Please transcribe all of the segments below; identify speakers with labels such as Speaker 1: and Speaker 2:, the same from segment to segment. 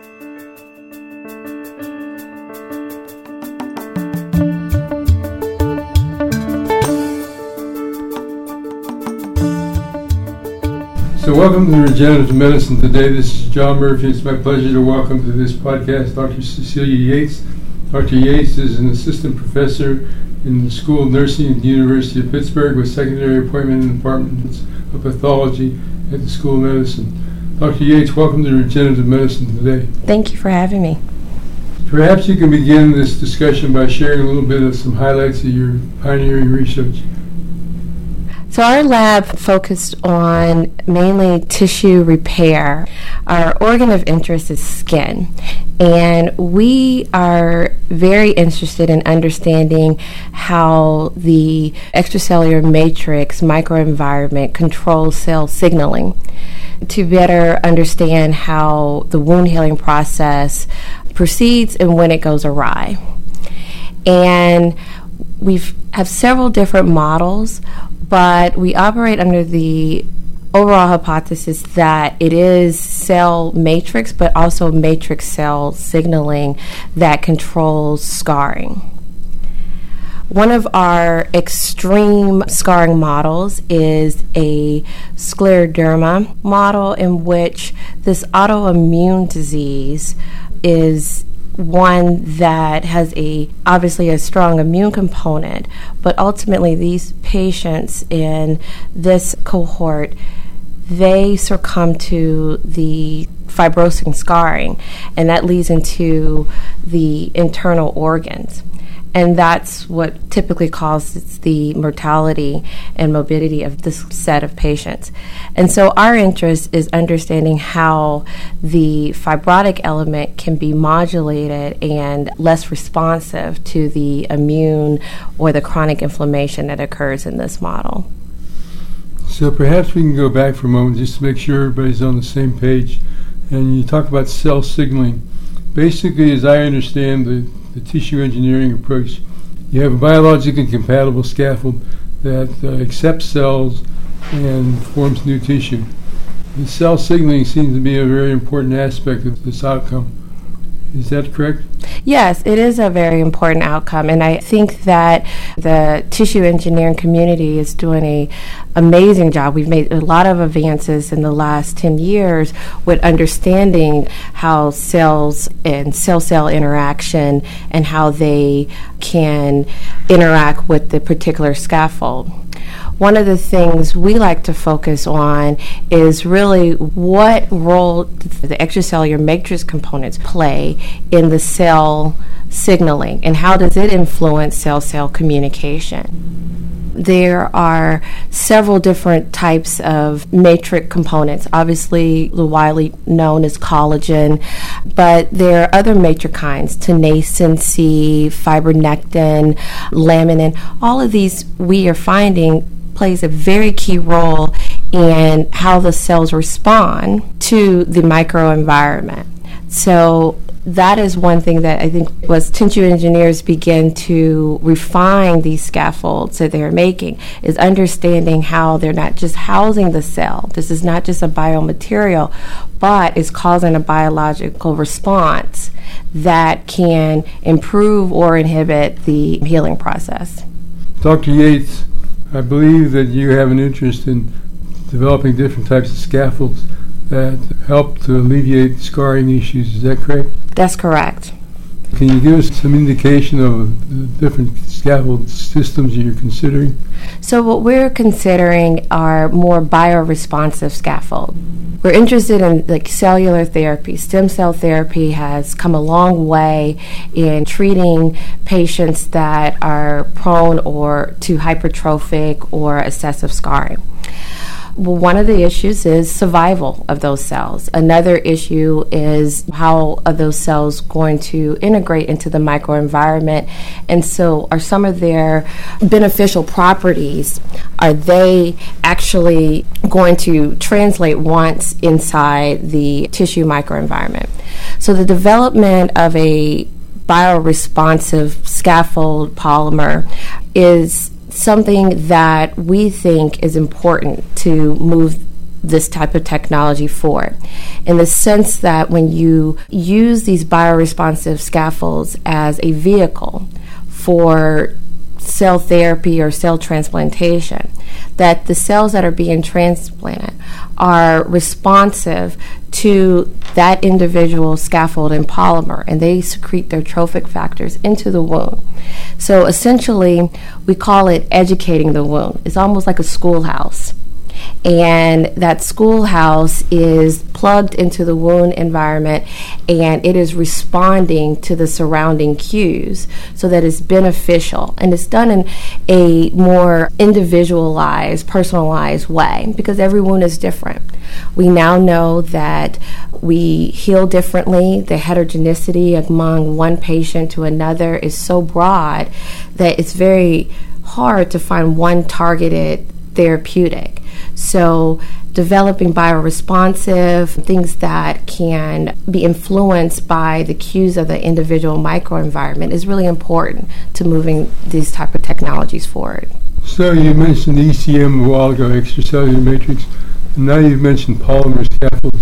Speaker 1: So, welcome to Regenerative Medicine today. This is John Murphy. It's my pleasure to welcome to this podcast Dr. Cecelia Yates. Dr. Yates is an assistant professor in the School of Nursing at the University of Pittsburgh with secondary appointment in the Department of Pathology at the School of Medicine. Dr. Yates, welcome to Regenerative Medicine today.
Speaker 2: Thank you for having me.
Speaker 1: Perhaps you can begin this discussion by sharing a little bit of some highlights of your pioneering research.
Speaker 2: So, our lab focused on mainly tissue repair. Our organ of interest is skin, and we are very interested in understanding how the extracellular matrix microenvironment controls cell signaling to better understand how the wound healing process proceeds and when it goes awry. And we have several different models but we operate under the overall hypothesis that it is cell matrix, but also matrix cell signaling that controls scarring. One of our extreme scarring models is a scleroderma model in which this autoimmune disease is one that has a obviously a strong immune component, but ultimately these patients in this cohort they succumb to the fibrosing scarring, and that leads into the internal organs. And that's what typically causes the mortality and morbidity of this set of patients. And so our interest is understanding how the fibrotic element can be modulated and less responsive to the immune or the chronic inflammation that occurs in this model.
Speaker 1: So perhaps we can go back for a moment just to make sure everybody's on the same page. And you talk about cell signaling. Basically, as I understand the the tissue engineering approach, you have a biologically compatible scaffold that uh, accepts cells and forms new tissue. The cell signaling seems to be a very important aspect of this outcome. Is that correct?
Speaker 2: Yes, it is a very important outcome, and I think that the tissue engineering community is doing a amazing job. We've made a lot of advances in the last ten years with understanding how cells and cell-cell interaction and how they can interact with the particular scaffold one of the things we like to focus on is really what role the extracellular matrix components play in the cell signaling and how does it influence cell cell communication. There are several different types of matrix components, obviously, the widely known as collagen, but there are other matrix kinds, tenascin, fibronectin, laminin. All of these we are finding plays a very key role in how the cells respond to the microenvironment. So that is one thing that I think was tissue engineers begin to refine these scaffolds that they're making is understanding how they're not just housing the cell. This is not just a biomaterial, but is causing a biological response that can improve or inhibit the healing process.
Speaker 1: Dr. Yates, I believe that you have an interest in developing different types of scaffolds that help to alleviate scarring issues. Is that correct?
Speaker 2: That's correct.
Speaker 1: Can you give us some indication of the different scaffold systems you're considering?
Speaker 2: So, what we're considering are more bioresponsive scaffold. We're interested in like cellular therapy. Stem cell therapy has come a long way in treating patients that are prone or to hypertrophic or excessive scarring. Well, one of the issues is survival of those cells. Another issue is how are those cells going to integrate into the microenvironment, and so are some of their beneficial properties are they actually going to translate once inside the tissue microenvironment? So the development of a bioresponsive scaffold polymer is something that we think is important to move this type of technology for in the sense that when you use these bioresponsive scaffolds as a vehicle for cell therapy or cell transplantation, that the cells that are being transplanted are responsive to that individual scaffold and polymer, and they secrete their trophic factors into the wound. So essentially, we call it educating the wound. It's almost like a schoolhouse and that schoolhouse is plugged into the wound environment and it is responding to the surrounding cues so that it's beneficial. And it's done in a more individualized personalized way because every wound is different. We now know that we heal differently. The heterogeneity among one patient to another is so broad that it's very hard to find one targeted therapeutic. So, developing bioresponsive things that can be influenced by the cues of the individual microenvironment is really important to moving these type of technologies forward.
Speaker 1: So you mentioned ECM a while ago, extracellular matrix. And now you've mentioned polymer scaffolds.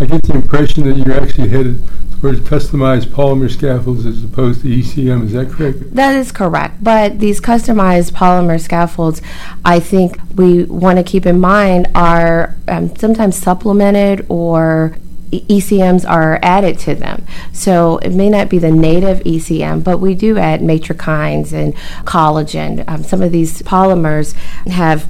Speaker 1: I get the impression that you're actually headed towards customized polymer scaffolds as opposed to ECM. Is that correct?
Speaker 2: That is correct. But these customized polymer scaffolds, I think we want to keep in mind, are um, sometimes supplemented or ECMs are added to them. So it may not be the native ECM, but we do add matrikines and collagen. Um, some of these polymers have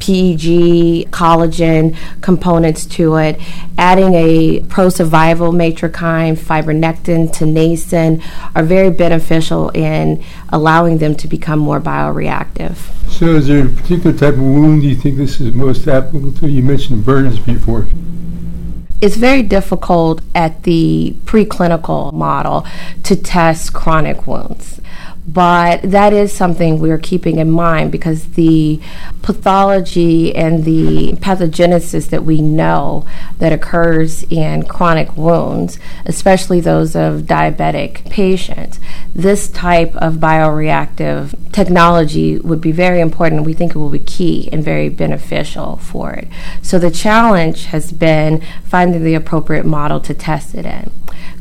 Speaker 2: PEG, collagen components to it, adding a pro survival matrikine, fibronectin, tenascin are very beneficial in allowing them to become more bioreactive.
Speaker 1: So, is there a particular type of wound you think this is most applicable to? You mentioned burns before.
Speaker 2: It's very difficult at the preclinical model to test chronic wounds but that is something we're keeping in mind because the pathology and the pathogenesis that we know that occurs in chronic wounds, especially those of diabetic patients, this type of bioreactive technology would be very important. We think it will be key and very beneficial for it. So the challenge has been finding the appropriate model to test it in.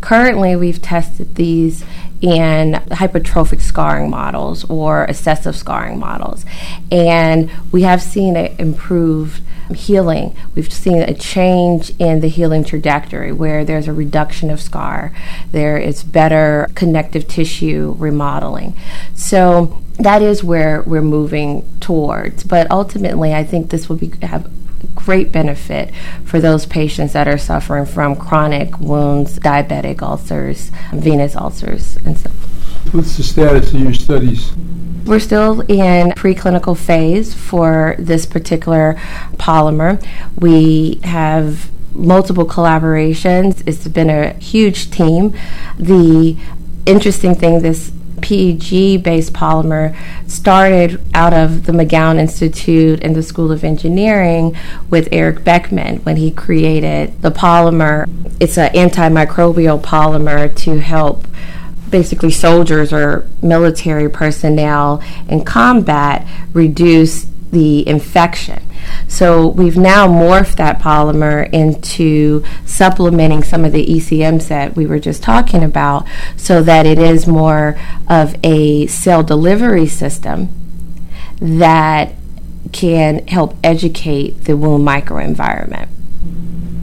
Speaker 2: Currently, we've tested these in hypertrophic scarring models or excessive scarring models. And we have seen an improved healing. We've seen a change in the healing trajectory where there's a reduction of scar, there is better connective tissue remodeling. So that is where we're moving towards. But ultimately, I think this will be have great benefit for those patients that are suffering from chronic wounds, diabetic ulcers, venous ulcers, and stuff.
Speaker 1: What's the status of your studies?
Speaker 2: We're still in preclinical phase for this particular polymer. We have multiple collaborations. It's been a huge team. The interesting thing this PEG based polymer started out of the McGowan Institute and the School of Engineering with Eric Beckman when he created the polymer. It's an antimicrobial polymer to help basically soldiers or military personnel in combat reduce the infection. So we've now morphed that polymer into supplementing some of the ECMs that we were just talking about so that it is more of a cell delivery system that can help educate the wound microenvironment.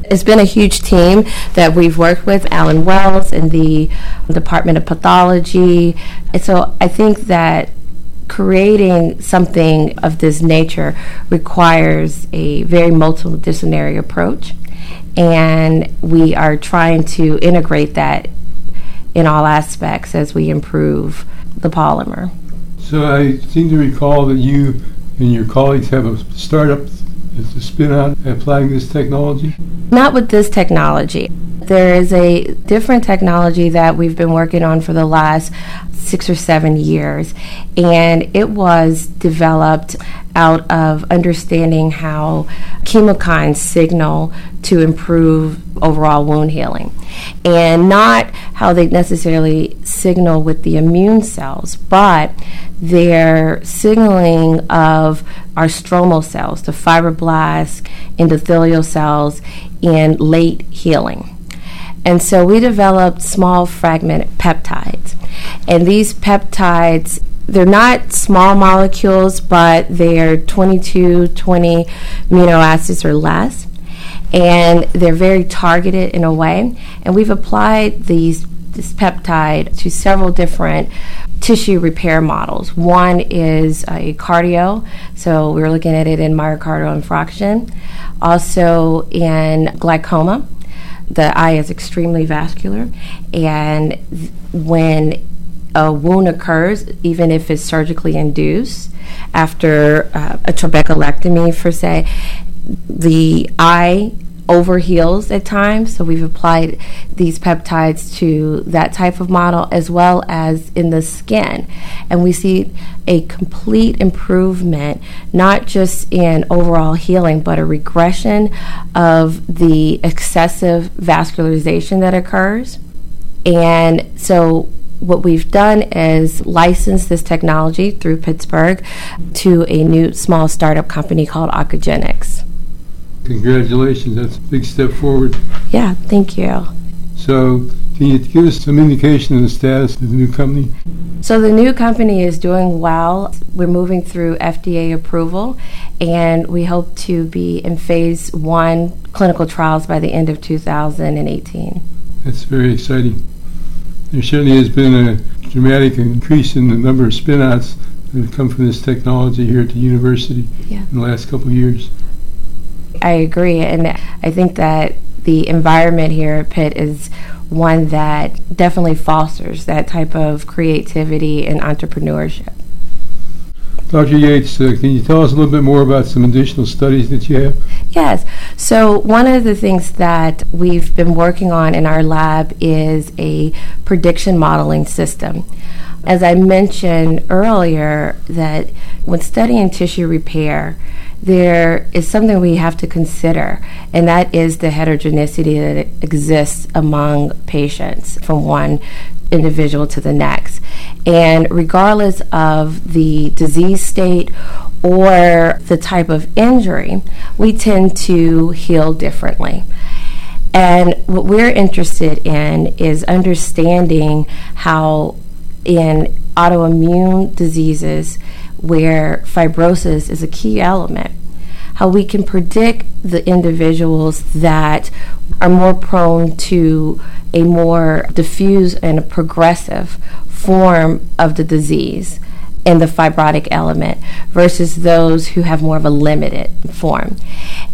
Speaker 2: It's been a huge team that we've worked with, Alan Wells in the Department of Pathology. And so I think that creating something of this nature requires a very multidisciplinary approach, and we are trying to integrate that in all aspects as we improve the polymer.
Speaker 1: So I seem to recall that you and your colleagues have a startup that's a spin out applying this technology?
Speaker 2: Not with this technology. There is a different technology that we've been working on for the last six or seven years, and it was developed out of understanding how chemokines signal to improve overall wound healing and not how they necessarily signal with the immune cells, but their signaling of our stromal cells, the fibroblasts, endothelial cells, in late healing. And so we developed small fragment peptides. And these peptides they're not small molecules, but they're 22, 20 amino acids or less and they're very targeted in a way. And we've applied these this peptide to several different tissue repair models. One is uh, a cardio, so we're looking at it in myocardial infarction, also in glaucoma. The eye is extremely vascular, and when a wound occurs, even if it's surgically induced after uh, a trabeculectomy, for say, the eye overheals at times. So we've applied these peptides to that type of model as well as in the skin. And we see a complete improvement, not just in overall healing, but a regression of the excessive vascularization that occurs. And so what we've done is license this technology through Pittsburgh to a new small startup company called Oncogenics.
Speaker 1: Congratulations, that's a big step forward.
Speaker 2: Yeah, thank you.
Speaker 1: So, can you give us some indication of the status of the new company?
Speaker 2: So, the new company is doing well. We're moving through FDA approval, and we hope to be in phase one clinical trials by the end of 2018.
Speaker 1: That's very exciting. There certainly has been a dramatic increase in the number of spinouts that have come from this technology here at the university yeah. in the last couple of years.
Speaker 2: I agree, and I think that the environment here at Pitt is one that definitely fosters that type of creativity and entrepreneurship.
Speaker 1: Dr. Yates, uh, can you tell us a little bit more about some additional studies that you have?
Speaker 2: Yes. So, one of the things that we've been working on in our lab is a prediction modeling system. As I mentioned earlier, that when studying tissue repair, there is something we have to consider, and that is the heterogeneity that exists among patients from one individual to the next. And regardless of the disease state or the type of injury, we tend to heal differently. And what we're interested in is understanding how in autoimmune diseases where fibrosis is a key element, how we can predict the individuals that are more prone to a more diffuse and a progressive form of the disease and the fibrotic element versus those who have more of a limited form.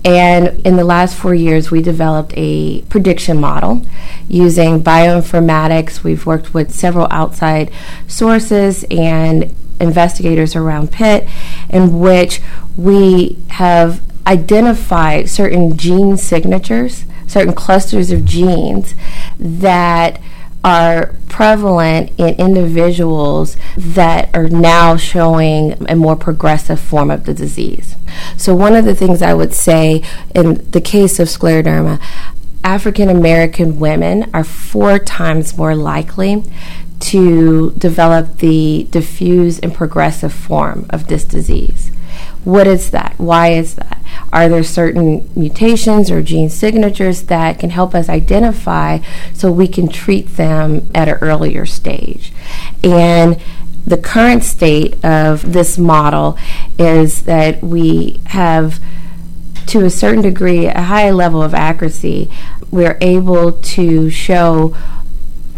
Speaker 2: And in the last four years, we developed a prediction model using bioinformatics. We've worked with several outside sources and investigators around Pitt, in which we have identified certain gene signatures, certain clusters of genes that are prevalent in individuals that are now showing a more progressive form of the disease. So, one of the things I would say in the case of scleroderma, African American women are four times more likely to develop the diffuse and progressive form of this disease. What is that? Why is that? Are there certain mutations or gene signatures that can help us identify so we can treat them at an earlier stage? And the current state of this model is that we have, to a certain degree, a high level of accuracy. We're able to show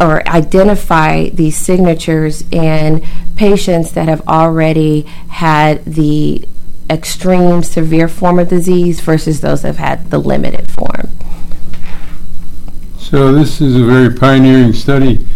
Speaker 2: or identify these signatures in patients that have already had the extreme severe form of disease versus those that have had the limited form.
Speaker 1: So this is a very pioneering study.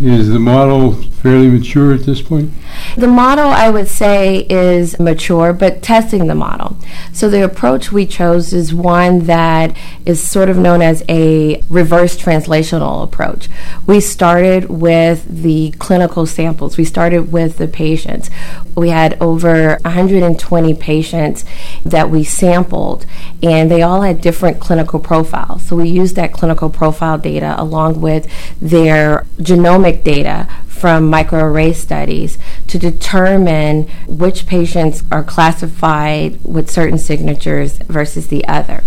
Speaker 1: Is the model fairly mature at this point?
Speaker 2: The model, I would say, is mature, but testing the model. So the approach we chose is one that is sort of known as a reverse translational approach. We started with the clinical samples, we started with the patients. We had over 120 patients that we sampled, and they all had different clinical profiles. So we used that clinical profile data along with their genomic data from microarray studies to determine which patients are classified with certain signatures versus the other.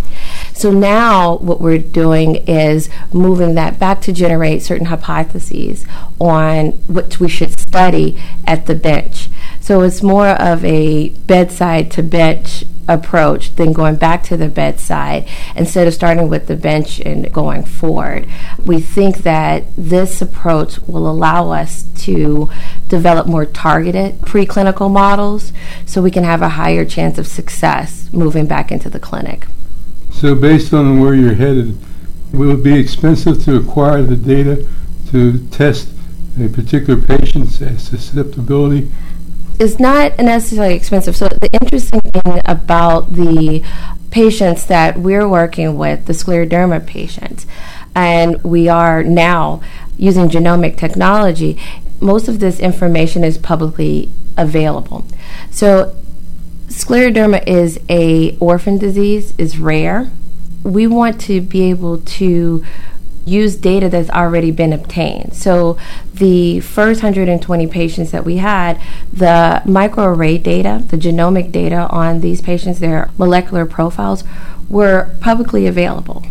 Speaker 2: So now what we're doing is moving that back to generate certain hypotheses on what we should study at the bench. So it's more of a bedside to bench approach than going back to the bedside instead of starting with the bench and going forward. We think that this approach will allow us to develop more targeted preclinical models so we can have a higher chance of success moving back into the clinic.
Speaker 1: So, based on where you're headed, will it be expensive to acquire the data to test a particular patient's susceptibility
Speaker 2: is not necessarily expensive. So the interesting thing about the patients that we're working with, the scleroderma patients, and we are now using genomic technology, most of this information is publicly available. So scleroderma is a orphan disease, is rare. We want to be able to use data that's already been obtained. So the first 120 patients that we had, the microarray data, the genomic data on these patients, their molecular profiles, were publicly available.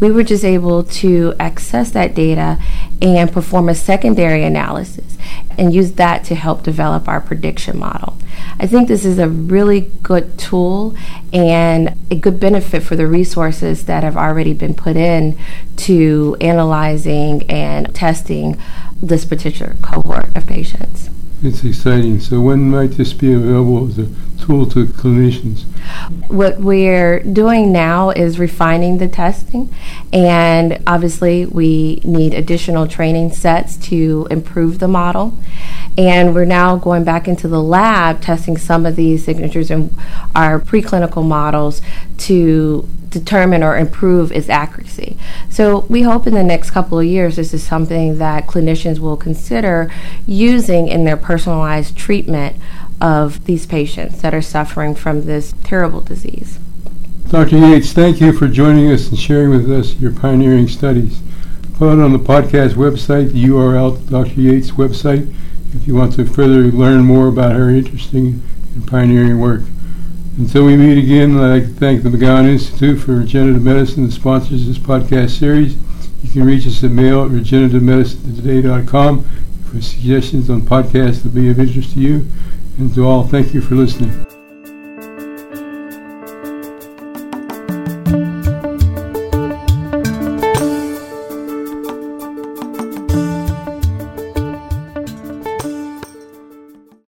Speaker 2: We were just able to access that data and perform a secondary analysis and use that to help develop our prediction model. I think this is a really good tool and a good benefit for the resources that have already been put in to analyzing and testing this particular cohort of patients.
Speaker 1: It's exciting. So, when might this be available as a tool to clinicians?
Speaker 2: What we're doing now is refining the testing, and obviously, we need additional training sets to improve the model. And we're now going back into the lab testing some of these signatures in our preclinical models to determine or improve its accuracy. So we hope in the next couple of years this is something that clinicians will consider using in their personalized treatment of these patients that are suffering from this terrible disease.
Speaker 1: Dr. Yates, thank you for joining us and sharing with us your pioneering studies. Put on the podcast website the URL Dr. Yates' website if you want to further learn more about her interesting and pioneering work. Until we meet again, I'd like to thank the McGowan Institute for Regenerative Medicine that sponsors this podcast series. You can reach us at mail at regenerativemedicinetoday.com for suggestions on podcasts that be of interest to you. And to all, thank you for listening.